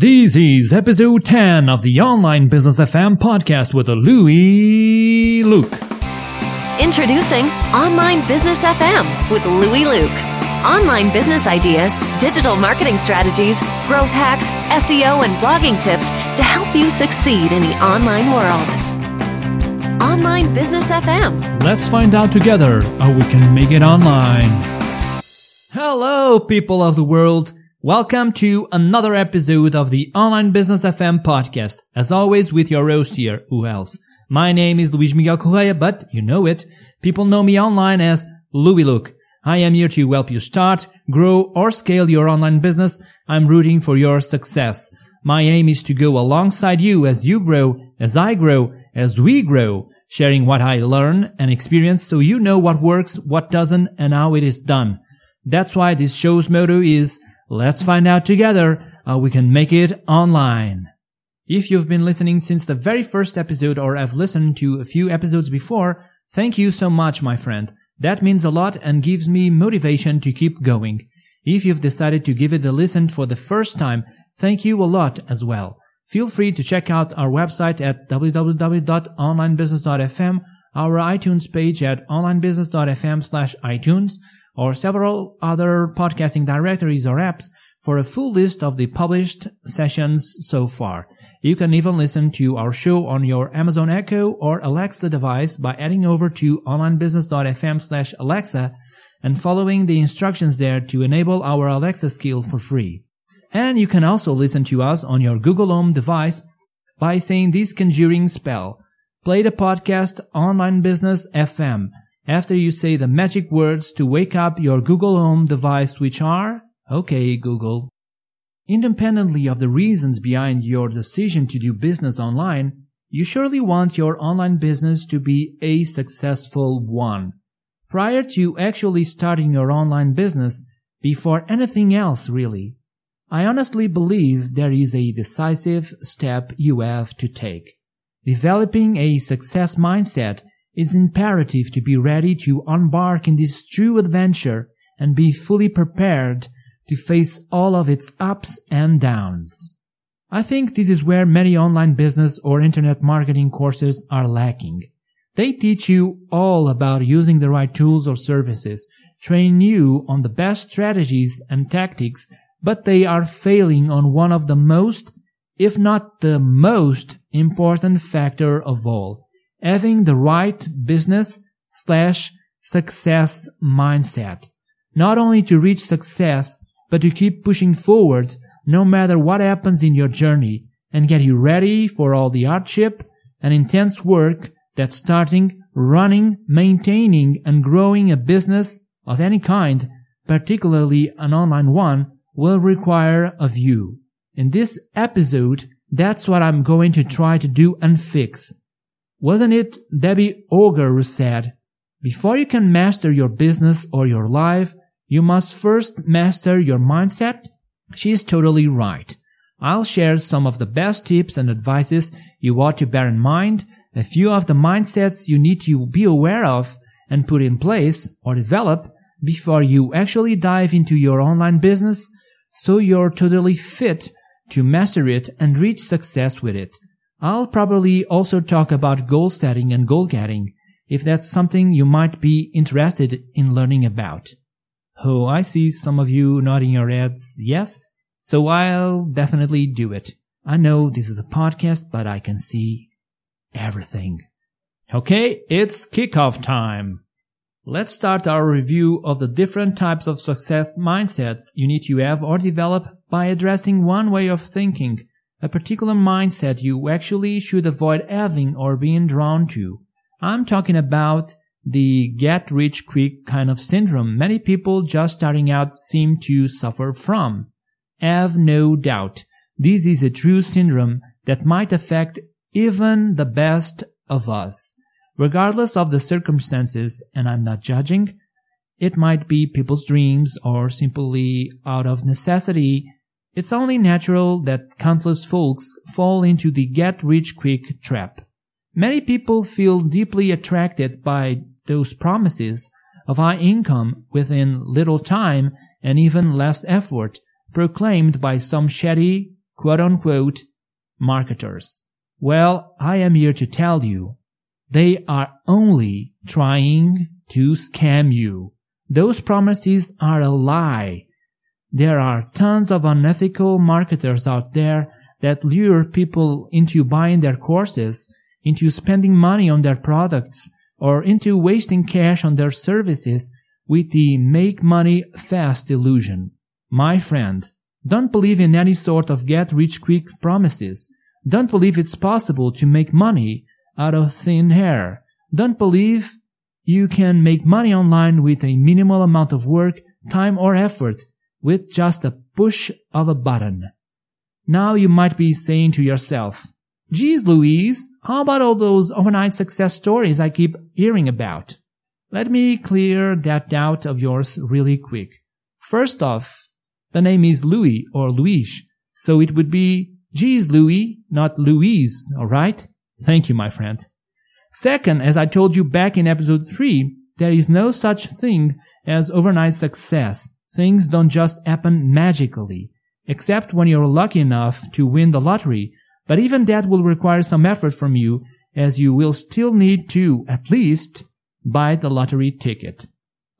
This is episode 10 of the Online Business FM podcast with Louis Luke. Introducing Online Business FM with Louis Luke. Online business ideas, digital marketing strategies, growth hacks, SEO, and blogging tips to help you succeed in the online world. Online Business FM. Let's find out together how we can make it online. Hello, people of the world. Welcome to another episode of the Online Business FM podcast. As always, with your host here, who else? My name is Luis Miguel Correa, but you know it. People know me online as Louis Luke. I am here to help you start, grow, or scale your online business. I'm rooting for your success. My aim is to go alongside you as you grow, as I grow, as we grow, sharing what I learn and experience so you know what works, what doesn't, and how it is done. That's why this show's motto is Let's find out together how we can make it online. If you've been listening since the very first episode or have listened to a few episodes before, thank you so much, my friend. That means a lot and gives me motivation to keep going. If you've decided to give it a listen for the first time, thank you a lot as well. Feel free to check out our website at www.onlinebusiness.fm, our iTunes page at onlinebusiness.fm slash iTunes, or several other podcasting directories or apps for a full list of the published sessions so far. You can even listen to our show on your Amazon Echo or Alexa device by heading over to onlinebusiness.fm slash Alexa and following the instructions there to enable our Alexa skill for free. And you can also listen to us on your Google Home device by saying this conjuring spell. Play the podcast Online Business FM after you say the magic words to wake up your Google Home device, which are, okay, Google. Independently of the reasons behind your decision to do business online, you surely want your online business to be a successful one. Prior to actually starting your online business, before anything else really, I honestly believe there is a decisive step you have to take. Developing a success mindset it's imperative to be ready to embark in this true adventure and be fully prepared to face all of its ups and downs. I think this is where many online business or internet marketing courses are lacking. They teach you all about using the right tools or services, train you on the best strategies and tactics, but they are failing on one of the most, if not the most important factor of all, having the right business slash success mindset. Not only to reach success, but to keep pushing forward no matter what happens in your journey and get you ready for all the hardship and intense work that starting, running, maintaining and growing a business of any kind, particularly an online one, will require of you. In this episode, that's what I'm going to try to do and fix. Wasn't it Debbie Auger who said, before you can master your business or your life, you must first master your mindset? She is totally right. I'll share some of the best tips and advices you ought to bear in mind, a few of the mindsets you need to be aware of and put in place or develop before you actually dive into your online business so you're totally fit to master it and reach success with it. I'll probably also talk about goal setting and goal getting if that's something you might be interested in learning about. Oh, I see some of you nodding your heads yes, so I'll definitely do it. I know this is a podcast, but I can see everything. Okay, it's kickoff time. Let's start our review of the different types of success mindsets you need to have or develop by addressing one way of thinking a particular mindset you actually should avoid having or being drawn to. I'm talking about the get rich quick kind of syndrome many people just starting out seem to suffer from. Have no doubt, this is a true syndrome that might affect even the best of us. Regardless of the circumstances, and I'm not judging, it might be people's dreams or simply out of necessity it's only natural that countless folks fall into the get rich quick trap. Many people feel deeply attracted by those promises of high income within little time and even less effort proclaimed by some shady quote unquote marketers. Well, I am here to tell you they are only trying to scam you. Those promises are a lie. There are tons of unethical marketers out there that lure people into buying their courses, into spending money on their products, or into wasting cash on their services with the make money fast illusion. My friend, don't believe in any sort of get rich quick promises. Don't believe it's possible to make money out of thin air. Don't believe you can make money online with a minimal amount of work, time or effort with just a push of a button. Now you might be saying to yourself, Geez, Louise, how about all those overnight success stories I keep hearing about? Let me clear that doubt of yours really quick. First off, the name is Louis or Louise, so it would be Geez, Louis, not Louise, alright? Thank you, my friend. Second, as I told you back in episode 3, there is no such thing as overnight success. Things don't just happen magically, except when you're lucky enough to win the lottery, but even that will require some effort from you as you will still need to, at least, buy the lottery ticket.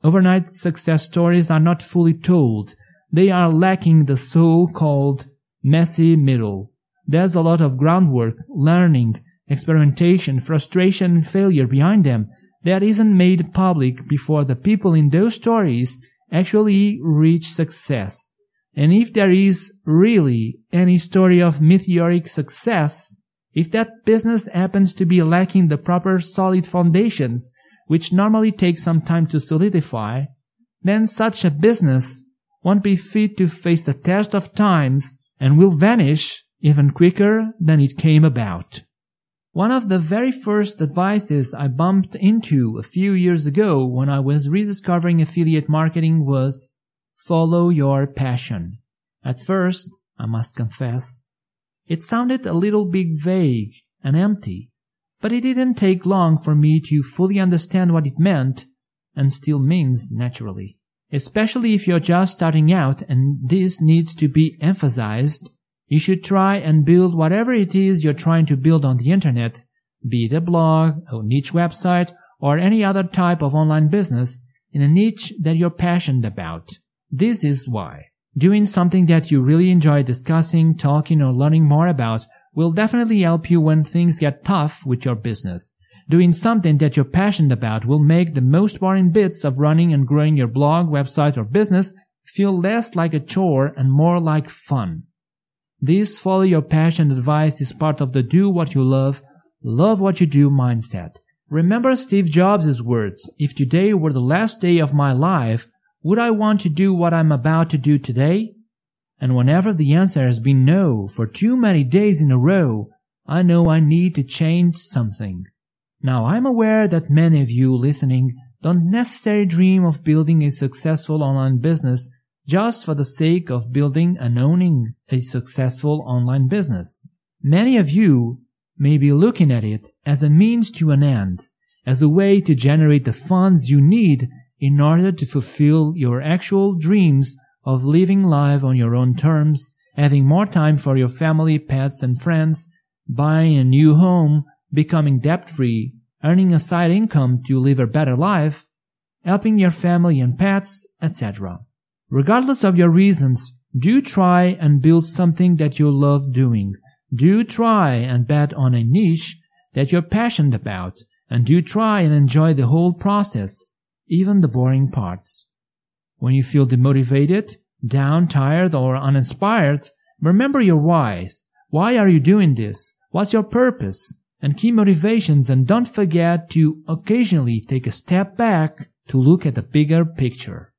Overnight success stories are not fully told. They are lacking the so-called messy middle. There's a lot of groundwork, learning, experimentation, frustration, and failure behind them that isn't made public before the people in those stories actually reach success. And if there is really any story of meteoric success, if that business happens to be lacking the proper solid foundations, which normally take some time to solidify, then such a business won't be fit to face the test of times and will vanish even quicker than it came about. One of the very first advices I bumped into a few years ago when I was rediscovering affiliate marketing was follow your passion. At first, I must confess, it sounded a little bit vague and empty, but it didn't take long for me to fully understand what it meant and still means naturally. Especially if you're just starting out and this needs to be emphasized you should try and build whatever it is you're trying to build on the internet, be it a blog, a niche website, or any other type of online business in a niche that you're passionate about. This is why. Doing something that you really enjoy discussing, talking, or learning more about will definitely help you when things get tough with your business. Doing something that you're passionate about will make the most boring bits of running and growing your blog, website, or business feel less like a chore and more like fun. This follow your passion advice is part of the do what you love, love what you do mindset. Remember Steve Jobs' words, if today were the last day of my life, would I want to do what I'm about to do today? And whenever the answer has been no for too many days in a row, I know I need to change something. Now I'm aware that many of you listening don't necessarily dream of building a successful online business just for the sake of building and owning a successful online business. Many of you may be looking at it as a means to an end, as a way to generate the funds you need in order to fulfill your actual dreams of living life on your own terms, having more time for your family, pets, and friends, buying a new home, becoming debt free, earning a side income to live a better life, helping your family and pets, etc. Regardless of your reasons, do try and build something that you love doing. Do try and bet on a niche that you're passionate about, and do try and enjoy the whole process, even the boring parts. When you feel demotivated, down, tired, or uninspired, remember your whys. Why are you doing this? What's your purpose? And key motivations and don't forget to occasionally take a step back to look at the bigger picture.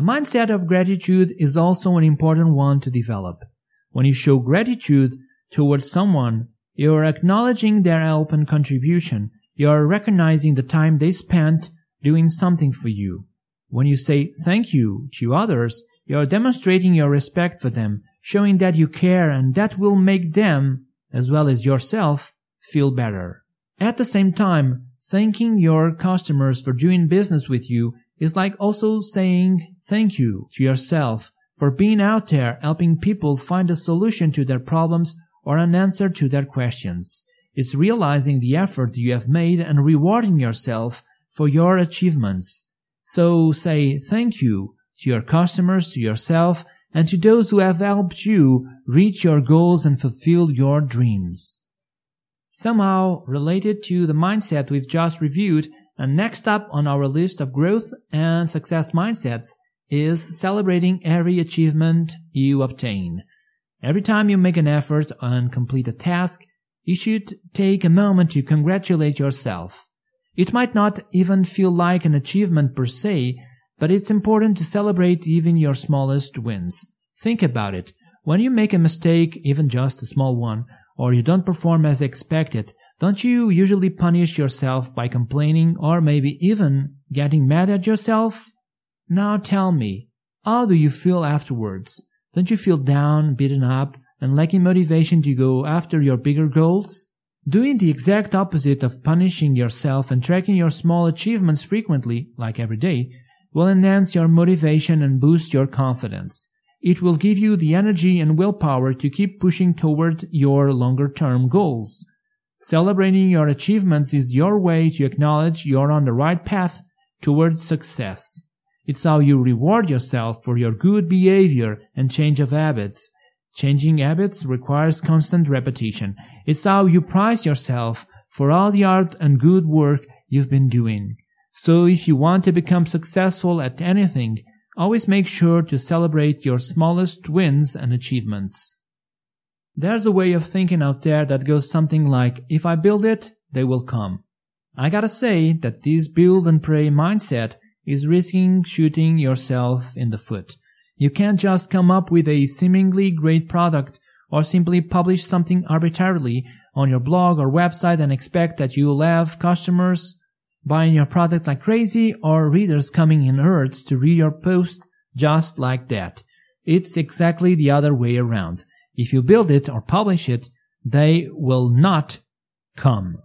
A mindset of gratitude is also an important one to develop. When you show gratitude towards someone, you are acknowledging their help and contribution. You are recognizing the time they spent doing something for you. When you say thank you to others, you are demonstrating your respect for them, showing that you care and that will make them, as well as yourself, feel better. At the same time, thanking your customers for doing business with you is like also saying thank you to yourself for being out there helping people find a solution to their problems or an answer to their questions. It's realizing the effort you have made and rewarding yourself for your achievements. So say thank you to your customers, to yourself, and to those who have helped you reach your goals and fulfill your dreams. Somehow related to the mindset we've just reviewed, and next up on our list of growth and success mindsets is celebrating every achievement you obtain. Every time you make an effort and complete a task, you should take a moment to congratulate yourself. It might not even feel like an achievement per se, but it's important to celebrate even your smallest wins. Think about it. When you make a mistake, even just a small one, or you don't perform as expected, don't you usually punish yourself by complaining or maybe even getting mad at yourself? Now tell me, how do you feel afterwards? Don't you feel down, beaten up, and lacking motivation to go after your bigger goals? Doing the exact opposite of punishing yourself and tracking your small achievements frequently, like every day, will enhance your motivation and boost your confidence. It will give you the energy and willpower to keep pushing toward your longer term goals. Celebrating your achievements is your way to acknowledge you're on the right path toward success. It's how you reward yourself for your good behavior and change of habits. Changing habits requires constant repetition. It's how you prize yourself for all the art and good work you've been doing. So if you want to become successful at anything, always make sure to celebrate your smallest wins and achievements. There's a way of thinking out there that goes something like, if I build it, they will come. I gotta say that this build and pray mindset is risking shooting yourself in the foot. You can't just come up with a seemingly great product or simply publish something arbitrarily on your blog or website and expect that you'll have customers buying your product like crazy or readers coming in herds to read your post just like that. It's exactly the other way around. If you build it or publish it, they will not come.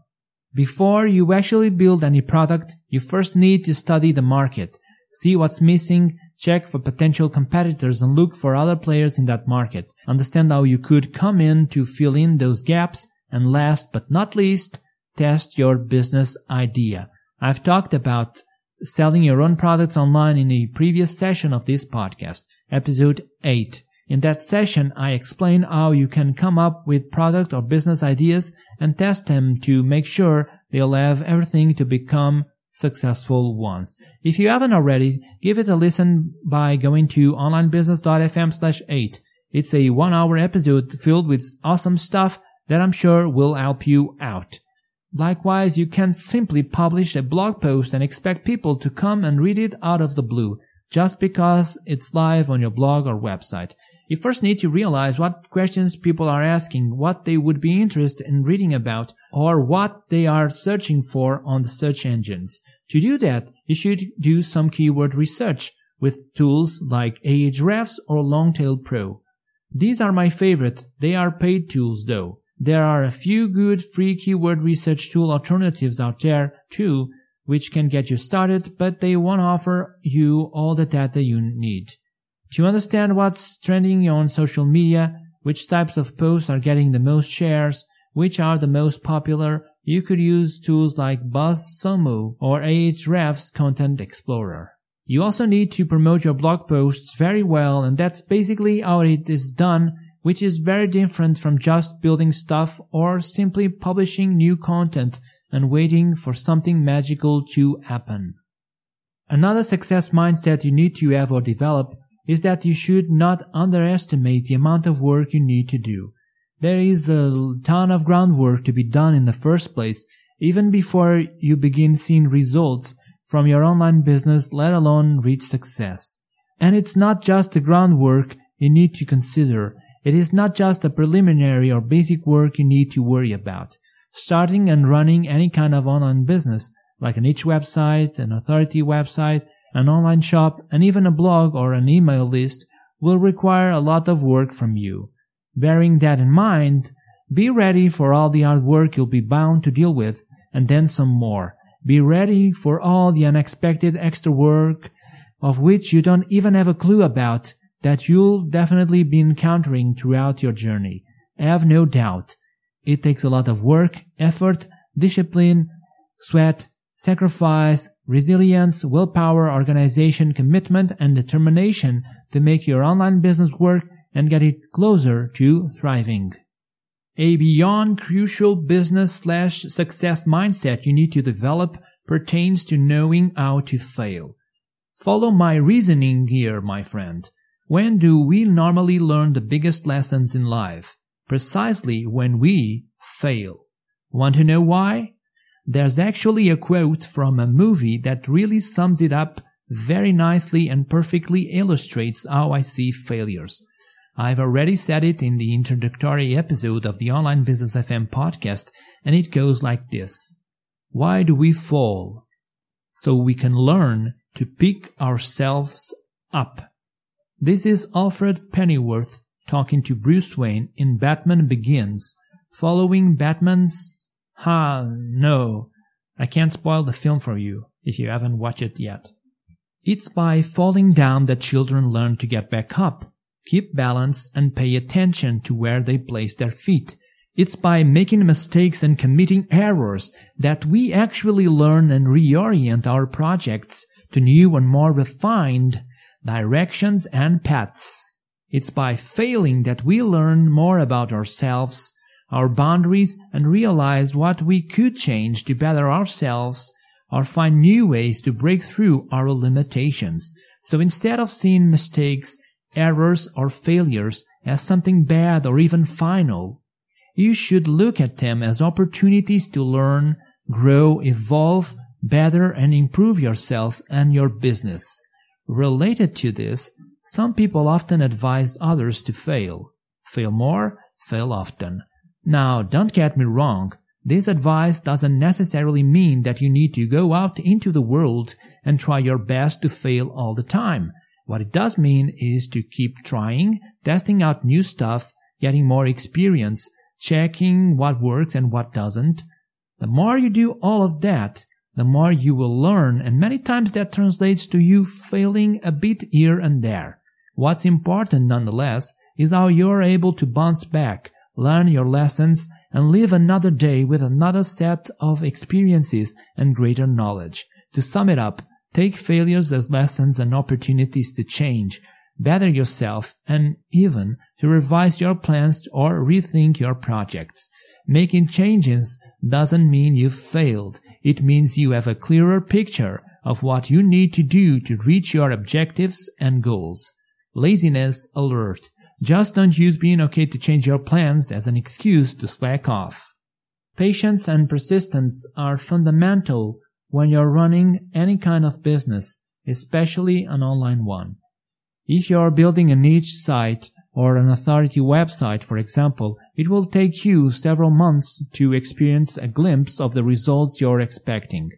Before you actually build any product, you first need to study the market, see what's missing, check for potential competitors and look for other players in that market. Understand how you could come in to fill in those gaps and last but not least, test your business idea. I've talked about selling your own products online in a previous session of this podcast, episode 8. In that session, I explain how you can come up with product or business ideas and test them to make sure they'll have everything to become successful ones. If you haven't already, give it a listen by going to onlinebusiness.fm slash 8. It's a one hour episode filled with awesome stuff that I'm sure will help you out. Likewise, you can't simply publish a blog post and expect people to come and read it out of the blue just because it's live on your blog or website. You first need to realize what questions people are asking, what they would be interested in reading about, or what they are searching for on the search engines. To do that, you should do some keyword research with tools like Ahrefs or Longtail Pro. These are my favorite. They are paid tools though. There are a few good free keyword research tool alternatives out there too, which can get you started, but they won't offer you all the data you need. To understand what's trending on social media, which types of posts are getting the most shares, which are the most popular, you could use tools like BuzzSumo or Ahrefs Content Explorer. You also need to promote your blog posts very well, and that's basically how it is done which is very different from just building stuff or simply publishing new content and waiting for something magical to happen. Another success mindset you need to have or develop is that you should not underestimate the amount of work you need to do. There is a ton of groundwork to be done in the first place, even before you begin seeing results from your online business, let alone reach success. And it's not just the groundwork you need to consider. It is not just the preliminary or basic work you need to worry about. Starting and running any kind of online business, like a niche website, an authority website, an online shop, and even a blog or an email list will require a lot of work from you. Bearing that in mind, be ready for all the hard work you'll be bound to deal with, and then some more. Be ready for all the unexpected extra work of which you don't even have a clue about that you'll definitely be encountering throughout your journey. Have no doubt. It takes a lot of work, effort, discipline, sweat, sacrifice, resilience, willpower, organization, commitment, and determination to make your online business work and get it closer to thriving. A beyond crucial business slash success mindset you need to develop pertains to knowing how to fail. Follow my reasoning here, my friend. When do we normally learn the biggest lessons in life? Precisely when we fail. Want to know why? There's actually a quote from a movie that really sums it up very nicely and perfectly illustrates how I see failures. I've already said it in the introductory episode of the Online Business FM podcast, and it goes like this. Why do we fall? So we can learn to pick ourselves up. This is Alfred Pennyworth talking to Bruce Wayne in Batman Begins, following Batman's Ha, no. I can't spoil the film for you if you haven't watched it yet. It's by falling down that children learn to get back up, keep balance, and pay attention to where they place their feet. It's by making mistakes and committing errors that we actually learn and reorient our projects to new and more refined directions and paths. It's by failing that we learn more about ourselves, our boundaries, and realize what we could change to better ourselves or find new ways to break through our limitations. So instead of seeing mistakes, errors, or failures as something bad or even final, you should look at them as opportunities to learn, grow, evolve, better, and improve yourself and your business. Related to this, some people often advise others to fail. Fail more, fail often. Now, don't get me wrong. This advice doesn't necessarily mean that you need to go out into the world and try your best to fail all the time. What it does mean is to keep trying, testing out new stuff, getting more experience, checking what works and what doesn't. The more you do all of that, the more you will learn, and many times that translates to you failing a bit here and there. What's important nonetheless is how you're able to bounce back, learn your lessons, and live another day with another set of experiences and greater knowledge. To sum it up, take failures as lessons and opportunities to change, better yourself, and even to revise your plans or rethink your projects. Making changes doesn't mean you've failed. It means you have a clearer picture of what you need to do to reach your objectives and goals. Laziness alert. Just don't use being okay to change your plans as an excuse to slack off. Patience and persistence are fundamental when you're running any kind of business, especially an online one. If you're building a niche site or an authority website, for example, it will take you several months to experience a glimpse of the results you're expecting.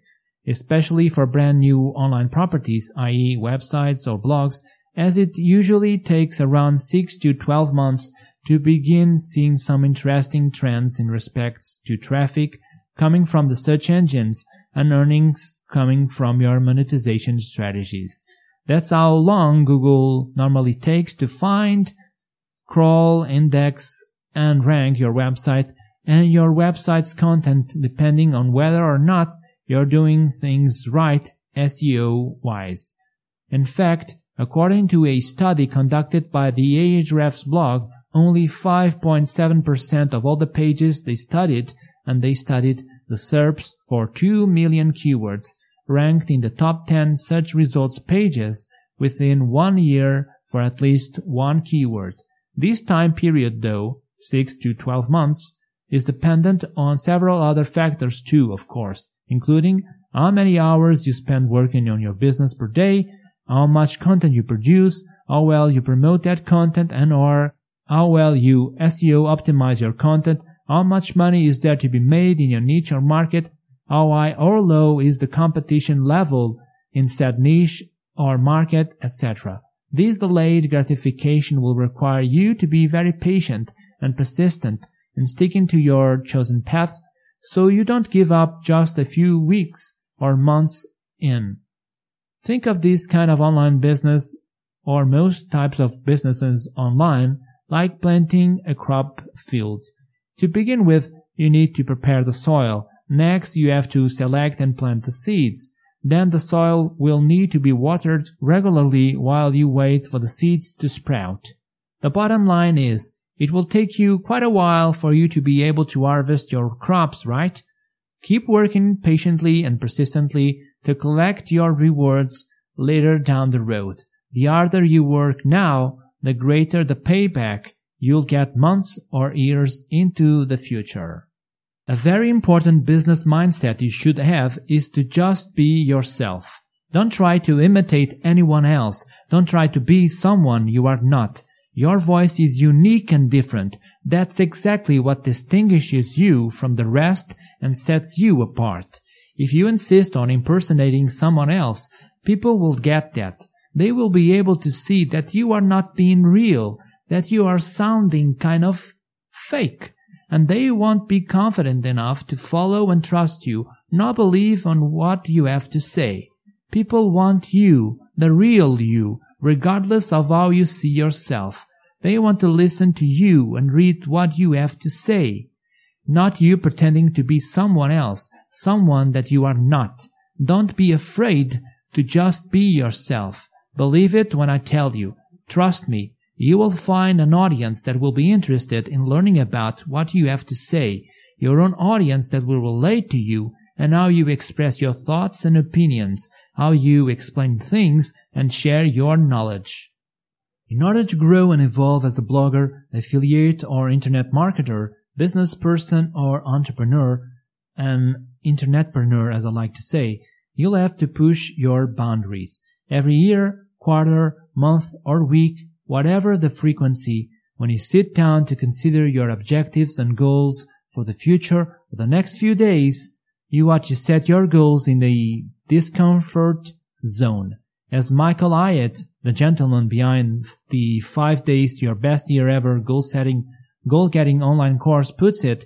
Especially for brand new online properties, i.e. websites or blogs, as it usually takes around 6 to 12 months to begin seeing some interesting trends in respects to traffic coming from the search engines and earnings coming from your monetization strategies. That's how long Google normally takes to find, crawl, index, and rank your website and your website's content depending on whether or not you're doing things right SEO wise. In fact, according to a study conducted by the Ahrefs blog, only 5.7% of all the pages they studied, and they studied the SERPs for 2 million keywords, ranked in the top 10 search results pages within one year for at least one keyword. This time period, though, 6 to 12 months, is dependent on several other factors too, of course, including how many hours you spend working on your business per day, how much content you produce, how well you promote that content and or how well you SEO optimize your content, how much money is there to be made in your niche or market, how high or low is the competition level in said niche or market, etc. This delayed gratification will require you to be very patient and persistent in sticking to your chosen path so you don't give up just a few weeks or months in. Think of this kind of online business or most types of businesses online, like planting a crop field. To begin with, you need to prepare the soil. Next, you have to select and plant the seeds. Then the soil will need to be watered regularly while you wait for the seeds to sprout. The bottom line is, it will take you quite a while for you to be able to harvest your crops, right? Keep working patiently and persistently to collect your rewards later down the road. The harder you work now, the greater the payback you'll get months or years into the future. A very important business mindset you should have is to just be yourself. Don't try to imitate anyone else. Don't try to be someone you are not. Your voice is unique and different. That's exactly what distinguishes you from the rest and sets you apart. If you insist on impersonating someone else, people will get that. They will be able to see that you are not being real, that you are sounding kind of fake, and they won't be confident enough to follow and trust you, nor believe on what you have to say. People want you, the real you, regardless of how you see yourself. They want to listen to you and read what you have to say. Not you pretending to be someone else, someone that you are not. Don't be afraid to just be yourself. Believe it when I tell you. Trust me, you will find an audience that will be interested in learning about what you have to say, your own audience that will relate to you and how you express your thoughts and opinions, how you explain things and share your knowledge. In order to grow and evolve as a blogger, affiliate or internet marketer, business person or entrepreneur, an internetpreneur as I like to say, you'll have to push your boundaries. Every year, quarter, month or week, whatever the frequency, when you sit down to consider your objectives and goals for the future for the next few days, you ought to set your goals in the discomfort zone. As Michael Hyatt, the gentleman behind the five days to your best year ever goal setting, goal getting online course puts it,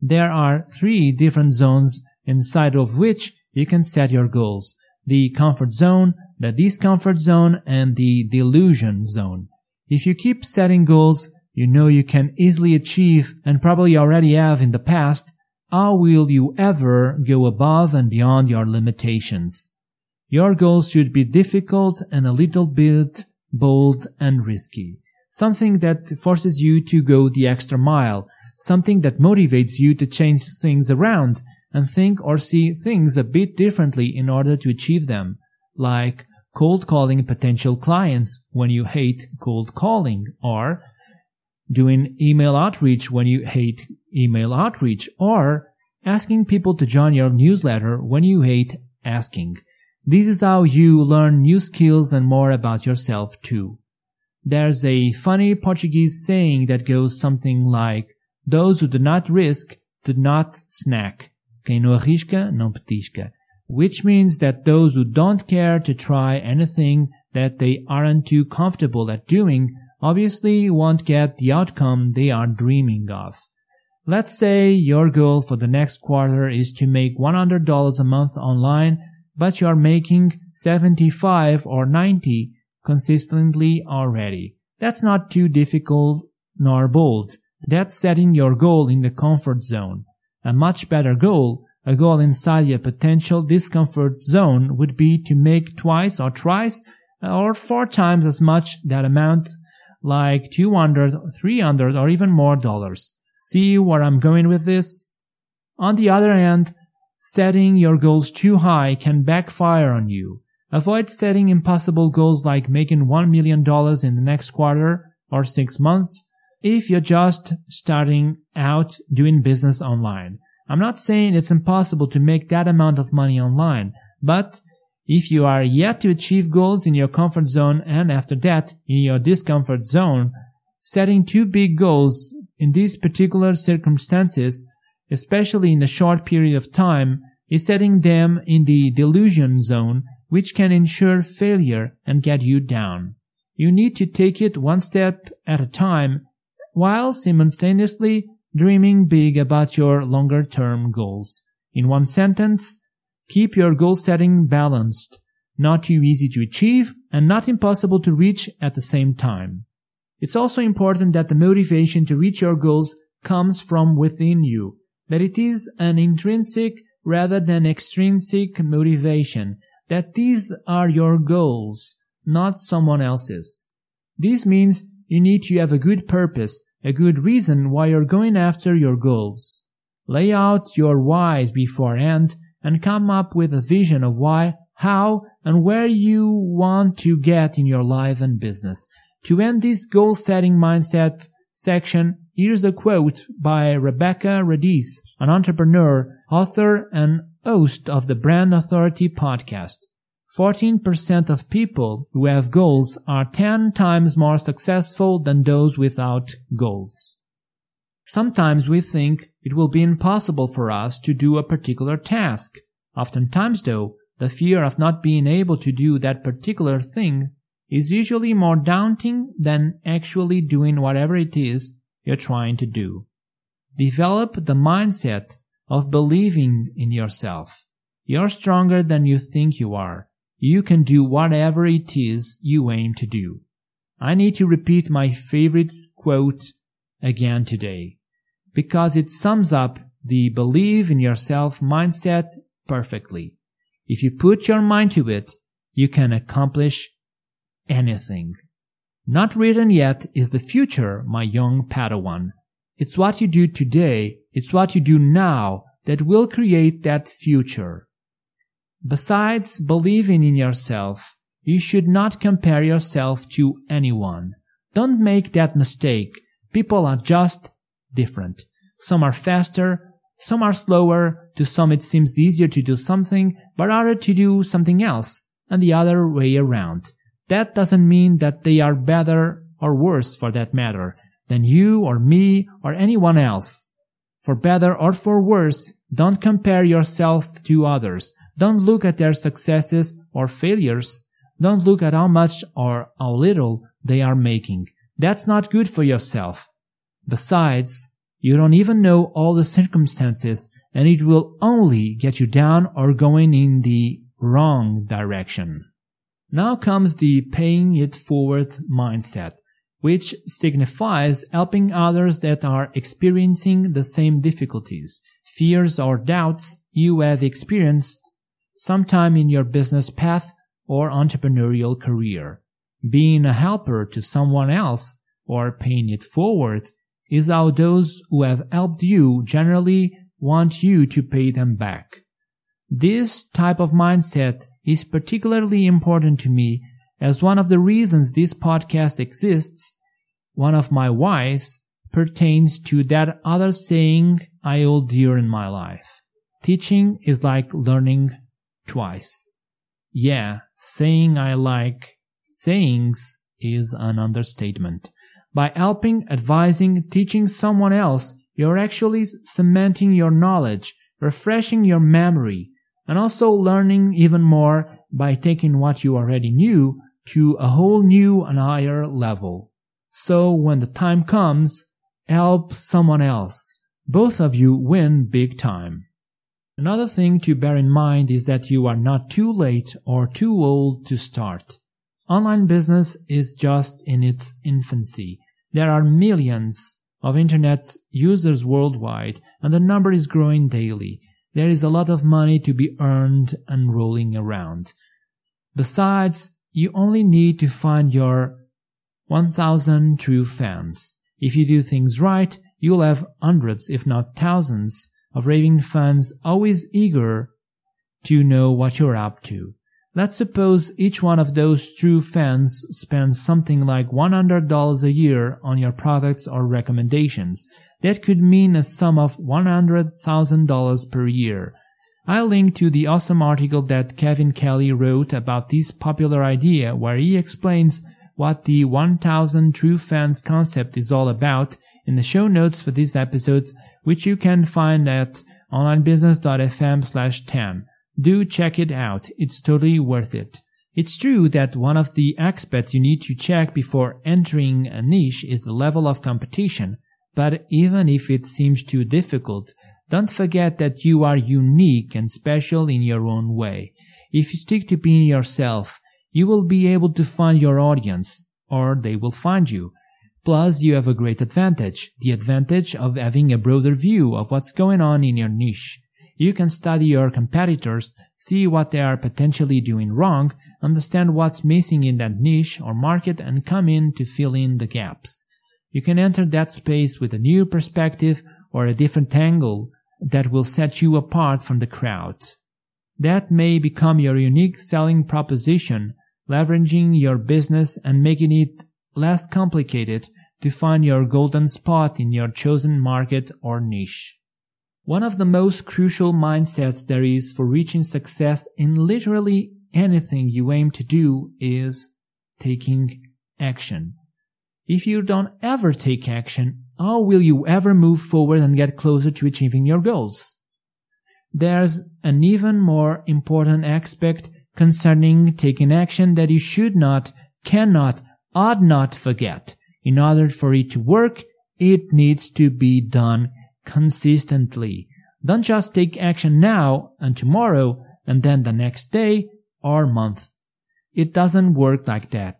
there are three different zones inside of which you can set your goals. The comfort zone, the discomfort zone, and the delusion zone. If you keep setting goals you know you can easily achieve and probably already have in the past, how will you ever go above and beyond your limitations? Your goals should be difficult and a little bit bold and risky. Something that forces you to go the extra mile. Something that motivates you to change things around and think or see things a bit differently in order to achieve them. Like cold calling potential clients when you hate cold calling or doing email outreach when you hate email outreach or asking people to join your newsletter when you hate asking. This is how you learn new skills and more about yourself too. There's a funny Portuguese saying that goes something like, those who do not risk do not snack. Quem não arrisca, não petisca. Which means that those who don't care to try anything that they aren't too comfortable at doing obviously won't get the outcome they are dreaming of. Let's say your goal for the next quarter is to make $100 a month online but you're making 75 or 90 consistently already. That's not too difficult nor bold. That's setting your goal in the comfort zone. A much better goal, a goal inside your potential discomfort zone would be to make twice or thrice or four times as much that amount like 200, 300 or even more dollars. See where I'm going with this? On the other hand, Setting your goals too high can backfire on you. Avoid setting impossible goals like making $1 million in the next quarter or six months if you're just starting out doing business online. I'm not saying it's impossible to make that amount of money online, but if you are yet to achieve goals in your comfort zone and after that in your discomfort zone, setting two big goals in these particular circumstances especially in a short period of time, is setting them in the delusion zone, which can ensure failure and get you down. You need to take it one step at a time while simultaneously dreaming big about your longer term goals. In one sentence, keep your goal setting balanced. not too easy to achieve, and not impossible to reach at the same time. It's also important that the motivation to reach your goals comes from within you, that it is an intrinsic rather than extrinsic motivation, that these are your goals, not someone else's. This means you need to have a good purpose, a good reason why you're going after your goals. Lay out your whys beforehand and come up with a vision of why, how, and where you want to get in your life and business. To end this goal setting mindset section, here's a quote by Rebecca Radicchio, an entrepreneur, author, and host of the Brand Authority podcast. 14% of people who have goals are 10 times more successful than those without goals. Sometimes we think it will be impossible for us to do a particular task. Oftentimes though, the fear of not being able to do that particular thing is usually more daunting than actually doing whatever it is you're trying to do. Develop the mindset of believing in yourself. You're stronger than you think you are. You can do whatever it is you aim to do. I need to repeat my favorite quote again today because it sums up the believe in yourself mindset perfectly. If you put your mind to it, you can accomplish anything. Not written yet is the future, my young Padawan. It's what you do today, it's what you do now that will create that future. Besides believing in yourself, you should not compare yourself to anyone. Don't make that mistake. People are just different. Some are faster, some are slower, to some it seems easier to do something, but harder to do something else, and the other way around. That doesn't mean that they are better or worse for that matter than you or me or anyone else. For better or for worse, don't compare yourself to others. Don't look at their successes or failures. Don't look at how much or how little they are making. That's not good for yourself. Besides, you don't even know all the circumstances and it will only get you down or going in the wrong direction. Now comes the paying it forward mindset, which signifies helping others that are experiencing the same difficulties, fears or doubts you have experienced sometime in your business path or entrepreneurial career. Being a helper to someone else or paying it forward is how those who have helped you generally want you to pay them back. This type of mindset is particularly important to me as one of the reasons this podcast exists, one of my whys, pertains to that other saying I hold dear in my life. Teaching is like learning twice. Yeah, saying I like sayings is an understatement. By helping, advising, teaching someone else, you're actually cementing your knowledge, refreshing your memory, and also learning even more by taking what you already knew to a whole new and higher level. So when the time comes, help someone else. Both of you win big time. Another thing to bear in mind is that you are not too late or too old to start. Online business is just in its infancy. There are millions of internet users worldwide and the number is growing daily. There is a lot of money to be earned and rolling around. Besides, you only need to find your 1000 true fans. If you do things right, you'll have hundreds, if not thousands, of raving fans always eager to know what you're up to. Let's suppose each one of those true fans spends something like $100 a year on your products or recommendations. That could mean a sum of $100,000 per year. I'll link to the awesome article that Kevin Kelly wrote about this popular idea where he explains what the 1000 true fans concept is all about in the show notes for this episode, which you can find at onlinebusiness.fm slash 10 do check it out. It's totally worth it. It's true that one of the aspects you need to check before entering a niche is the level of competition, but even if it seems too difficult, don't forget that you are unique and special in your own way. If you stick to being yourself, you will be able to find your audience, or they will find you. Plus, you have a great advantage, the advantage of having a broader view of what's going on in your niche. You can study your competitors, see what they are potentially doing wrong, understand what's missing in that niche or market and come in to fill in the gaps. You can enter that space with a new perspective or a different angle that will set you apart from the crowd. That may become your unique selling proposition, leveraging your business and making it less complicated to find your golden spot in your chosen market or niche. One of the most crucial mindsets there is for reaching success in literally anything you aim to do is taking action. If you don't ever take action, how will you ever move forward and get closer to achieving your goals? There's an even more important aspect concerning taking action that you should not, cannot, ought not forget. In order for it to work, it needs to be done consistently. Don't just take action now and tomorrow and then the next day or month. It doesn't work like that.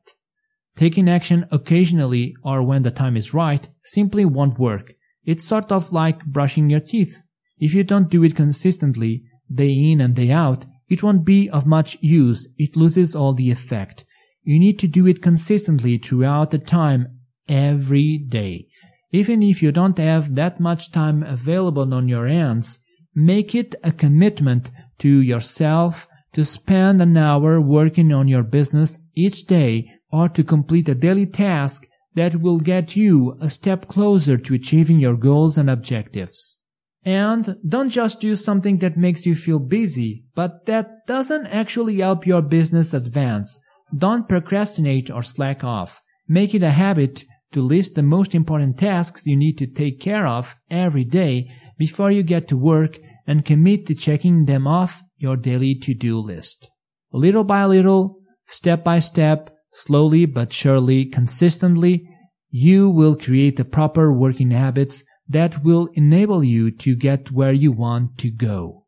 Taking action occasionally or when the time is right simply won't work. It's sort of like brushing your teeth. If you don't do it consistently, day in and day out, it won't be of much use. It loses all the effect. You need to do it consistently throughout the time, every day. Even if you don't have that much time available on your hands, make it a commitment to yourself to spend an hour working on your business each day or to complete a daily task that will get you a step closer to achieving your goals and objectives. And don't just do something that makes you feel busy, but that doesn't actually help your business advance. Don't procrastinate or slack off. Make it a habit to list the most important tasks you need to take care of every day before you get to work and commit to checking them off your daily to-do list. Little by little, step by step, slowly but surely, consistently, you will create the proper working habits that will enable you to get where you want to go.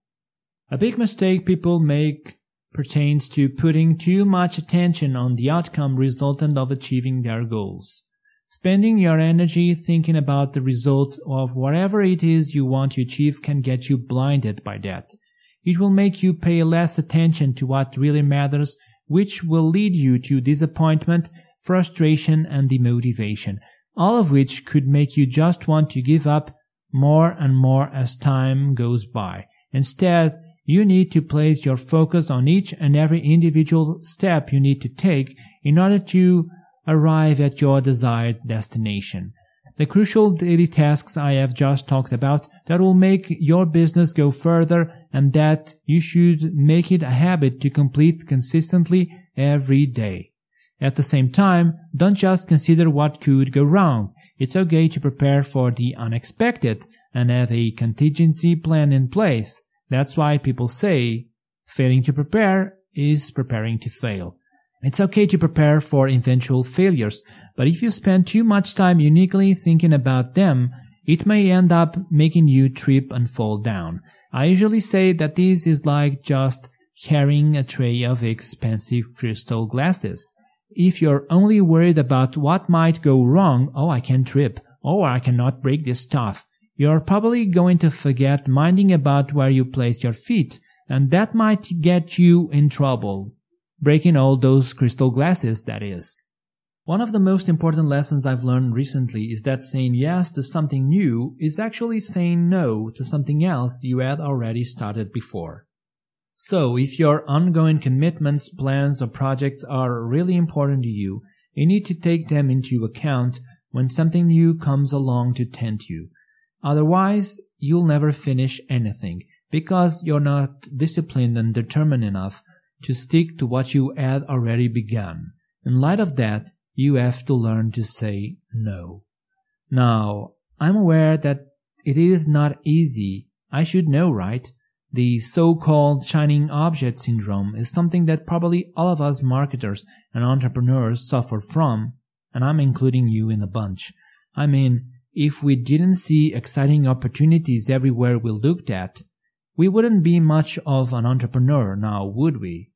A big mistake people make pertains to putting too much attention on the outcome resultant of achieving their goals. Spending your energy thinking about the result of whatever it is you want to achieve can get you blinded by that. It will make you pay less attention to what really matters, which will lead you to disappointment, frustration, and demotivation, all of which could make you just want to give up more and more as time goes by. Instead, you need to place your focus on each and every individual step you need to take in order to arrive at your desired destination. The crucial daily tasks I have just talked about that will make your business go further and that you should make it a habit to complete consistently every day. At the same time, don't just consider what could go wrong. It's okay to prepare for the unexpected and have a contingency plan in place. That's why people say failing to prepare is preparing to fail. It's okay to prepare for eventual failures, but if you spend too much time uniquely thinking about them, it may end up making you trip and fall down. I usually say that this is like just carrying a tray of expensive crystal glasses. If you're only worried about what might go wrong, oh, I can trip, oh, I cannot break this stuff, you're probably going to forget minding about where you place your feet, and that might get you in trouble breaking all those crystal glasses, that is. One of the most important lessons I've learned recently is that saying yes to something new is actually saying no to something else you had already started before. So, if your ongoing commitments, plans, or projects are really important to you, you need to take them into account when something new comes along to tempt you. Otherwise, you'll never finish anything because you're not disciplined and determined enough to stick to what you had already begun. In light of that, you have to learn to say no. Now, I'm aware that it is not easy. I should know, right? The so-called shining object syndrome is something that probably all of us marketers and entrepreneurs suffer from, and I'm including you in the bunch. I mean, if we didn't see exciting opportunities everywhere we looked at, we wouldn't be much of an entrepreneur now, would we?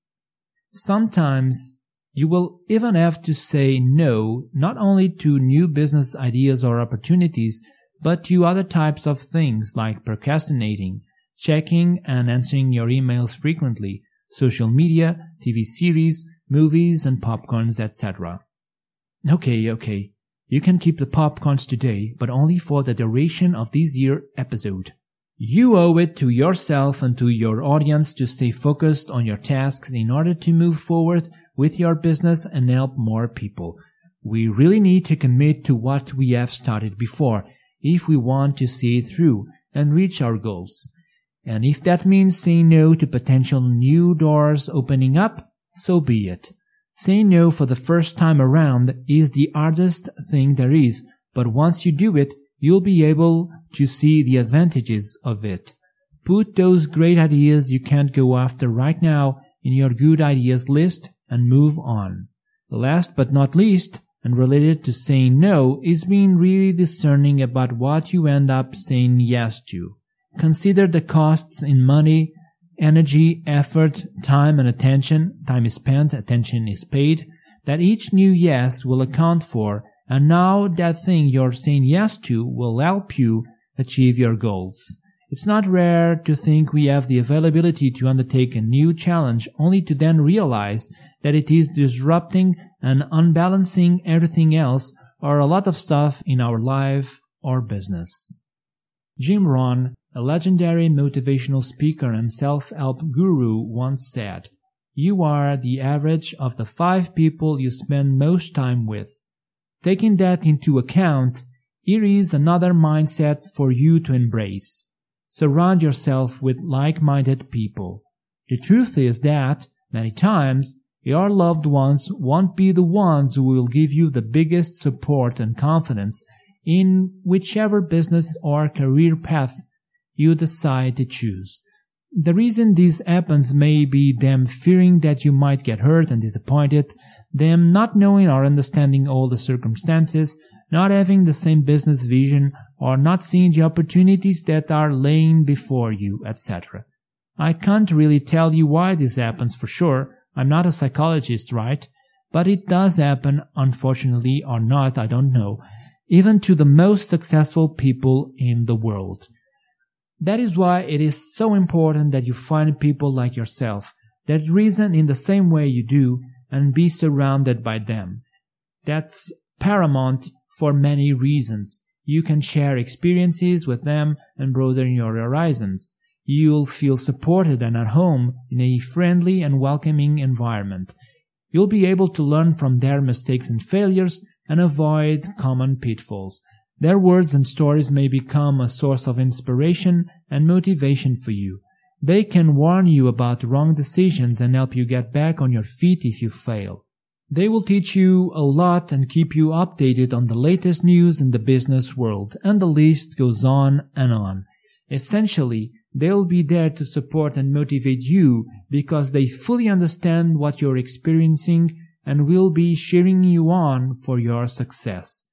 Sometimes you will even have to say no not only to new business ideas or opportunities, but to other types of things like procrastinating, checking and answering your emails frequently, social media, TV series, movies and popcorns, etc. Okay, okay. You can keep the popcorns today, but only for the duration of this year episode. You owe it to yourself and to your audience to stay focused on your tasks in order to move forward with your business and help more people. We really need to commit to what we have started before if we want to see it through and reach our goals. And if that means saying no to potential new doors opening up, so be it. Saying no for the first time around is the hardest thing there is, but once you do it, you'll be able to see the advantages of it. Put those great ideas you can't go after right now in your good ideas list and move on. Last but not least, and related to saying no, is being really discerning about what you end up saying yes to. Consider the costs in money, energy, effort, time, and attention. Time is spent, attention is paid, that each new yes will account for, and now that thing you're saying yes to will help you achieve your goals. It's not rare to think we have the availability to undertake a new challenge only to then realize that it is disrupting and unbalancing everything else or a lot of stuff in our life or business. Jim Rohn, a legendary motivational speaker and self-help guru once said, You are the average of the five people you spend most time with. Taking that into account, here is another mindset for you to embrace. Surround yourself with like-minded people. The truth is that, many times, your loved ones won't be the ones who will give you the biggest support and confidence in whichever business or career path you decide to choose. The reason this happens may be them fearing that you might get hurt and disappointed, them not knowing or understanding all the circumstances, not having the same business vision, or not seeing the opportunities that are laying before you, etc. I can't really tell you why this happens for sure. I'm not a psychologist, right? But it does happen, unfortunately or not, I don't know, even to the most successful people in the world. That is why it is so important that you find people like yourself that reason in the same way you do and be surrounded by them. That's paramount for many reasons. You can share experiences with them and broaden your horizons. You'll feel supported and at home in a friendly and welcoming environment. You'll be able to learn from their mistakes and failures and avoid common pitfalls. Their words and stories may become a source of inspiration and motivation for you. They can warn you about wrong decisions and help you get back on your feet if you fail. They will teach you a lot and keep you updated on the latest news in the business world, and the list goes on and on. Essentially, they'll be there to support and motivate you because they fully understand what you're experiencing and will be cheering you on for your success.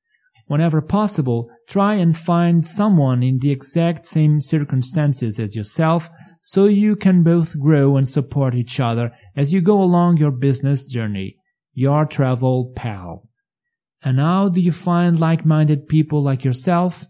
Whenever possible, try and find someone in the exact same circumstances as yourself so you can both grow and support each other as you go along your business journey your travel pal. And how do you find like-minded people like yourself?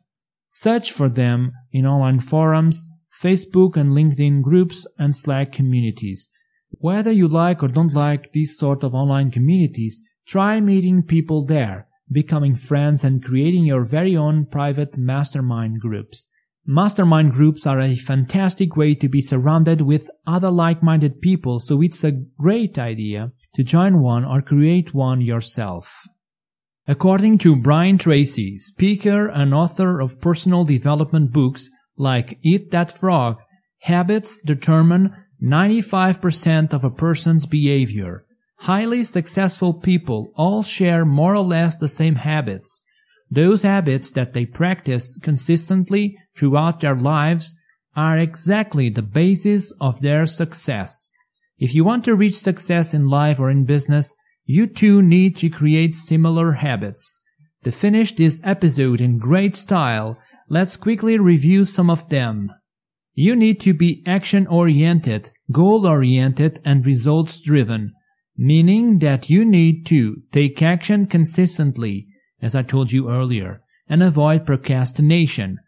Search for them in online forums, Facebook and LinkedIn groups, and Slack communities. Whether you like or don't like these sort of online communities, try meeting people there, becoming friends and creating your very own private mastermind groups. Mastermind groups are a fantastic way to be surrounded with other like-minded people, so it's a great idea to join one or create one yourself. According to Brian Tracy, speaker and author of personal development books like Eat That Frog, habits determine 95% of a person's behavior. Highly successful people all share more or less the same habits. Those habits that they practice consistently throughout their lives are exactly the basis of their success. If you want to reach success in life or in business, you too need to create similar habits. To finish this episode in great style, let's quickly review some of them. You need to be action oriented, goal oriented, and results driven, meaning that you need to take action consistently, as I told you earlier, and avoid procrastination.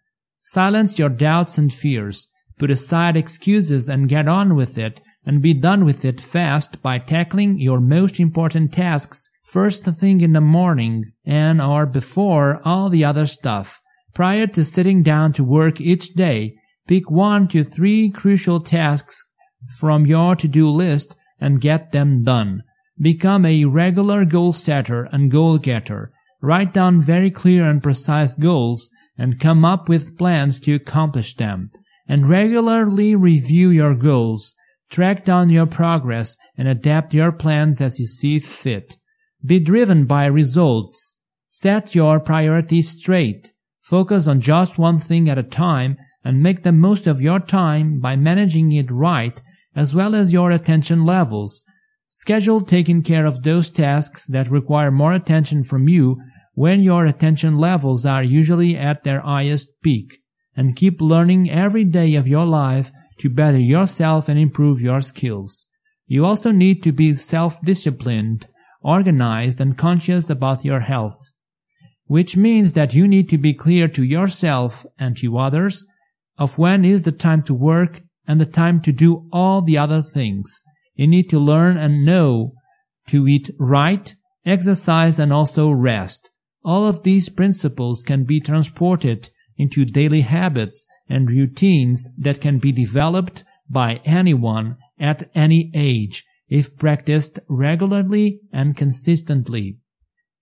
Silence your doubts and fears, put aside excuses and get on with it, and be done with it fast by tackling your most important tasks first thing in the morning and or before all the other stuff. Prior to sitting down to work each day, Pick one to three crucial tasks from your to-do list and get them done. Become a regular goal setter and goal getter. Write down very clear and precise goals and come up with plans to accomplish them. And regularly review your goals. Track down your progress and adapt your plans as you see fit. Be driven by results. Set your priorities straight. Focus on just one thing at a time and make the most of your time by managing it right as well as your attention levels. Schedule taking care of those tasks that require more attention from you when your attention levels are usually at their highest peak and keep learning every day of your life to better yourself and improve your skills. You also need to be self-disciplined, organized, and conscious about your health, which means that you need to be clear to yourself and to others of when is the time to work and the time to do all the other things. You need to learn and know to eat right, exercise, and also rest. All of these principles can be transported into daily habits and routines that can be developed by anyone at any age if practiced regularly and consistently.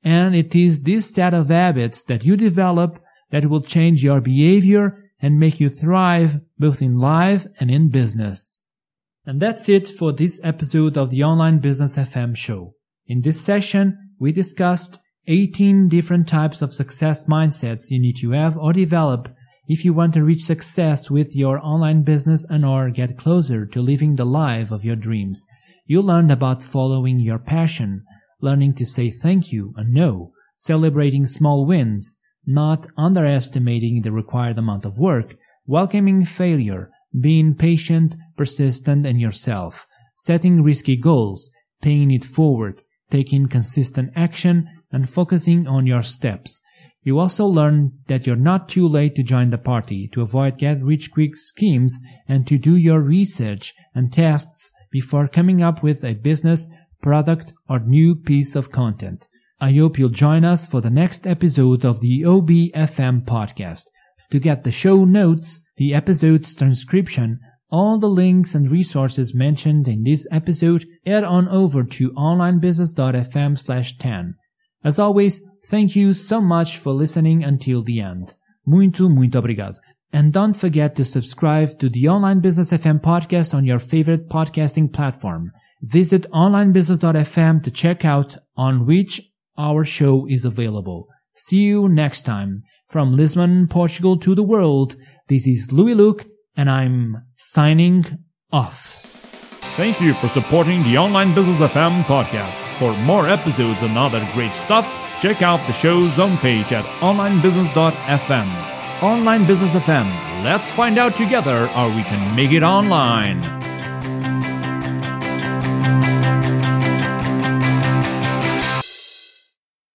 And it is this set of habits that you develop that will change your behavior and make you thrive both in life and in business. And that's it for this episode of the Online Business FM show. In this session, we discussed 18 different types of success mindsets you need to have or develop if you want to reach success with your online business and or get closer to living the life of your dreams. You learned about following your passion, learning to say thank you and no, celebrating small wins, not underestimating the required amount of work, welcoming failure, being patient, persistent in yourself, setting risky goals, paying it forward, taking consistent action, and focusing on your steps. You also learn that you're not too late to join the party, to avoid get rich quick schemes, and to do your research and tests before coming up with a business, product, or new piece of content. I hope you'll join us for the next episode of the OBFM podcast. To get the show notes, the episode's transcription, all the links and resources mentioned in this episode, head on over to onlinebusiness.fm slash 10. As always, thank you so much for listening until the end. Muito, muito obrigado. And don't forget to subscribe to the Online Business FM podcast on your favorite podcasting platform. Visit onlinebusiness.fm to check out on which our show is available. See you next time. From Lisbon, Portugal to the world, this is Louis Luke and I'm signing off. Thank you for supporting the Online Business FM podcast. For more episodes and other great stuff, check out the show's homepage at onlinebusiness.fm. Online Business FM. Let's find out together how we can make it online.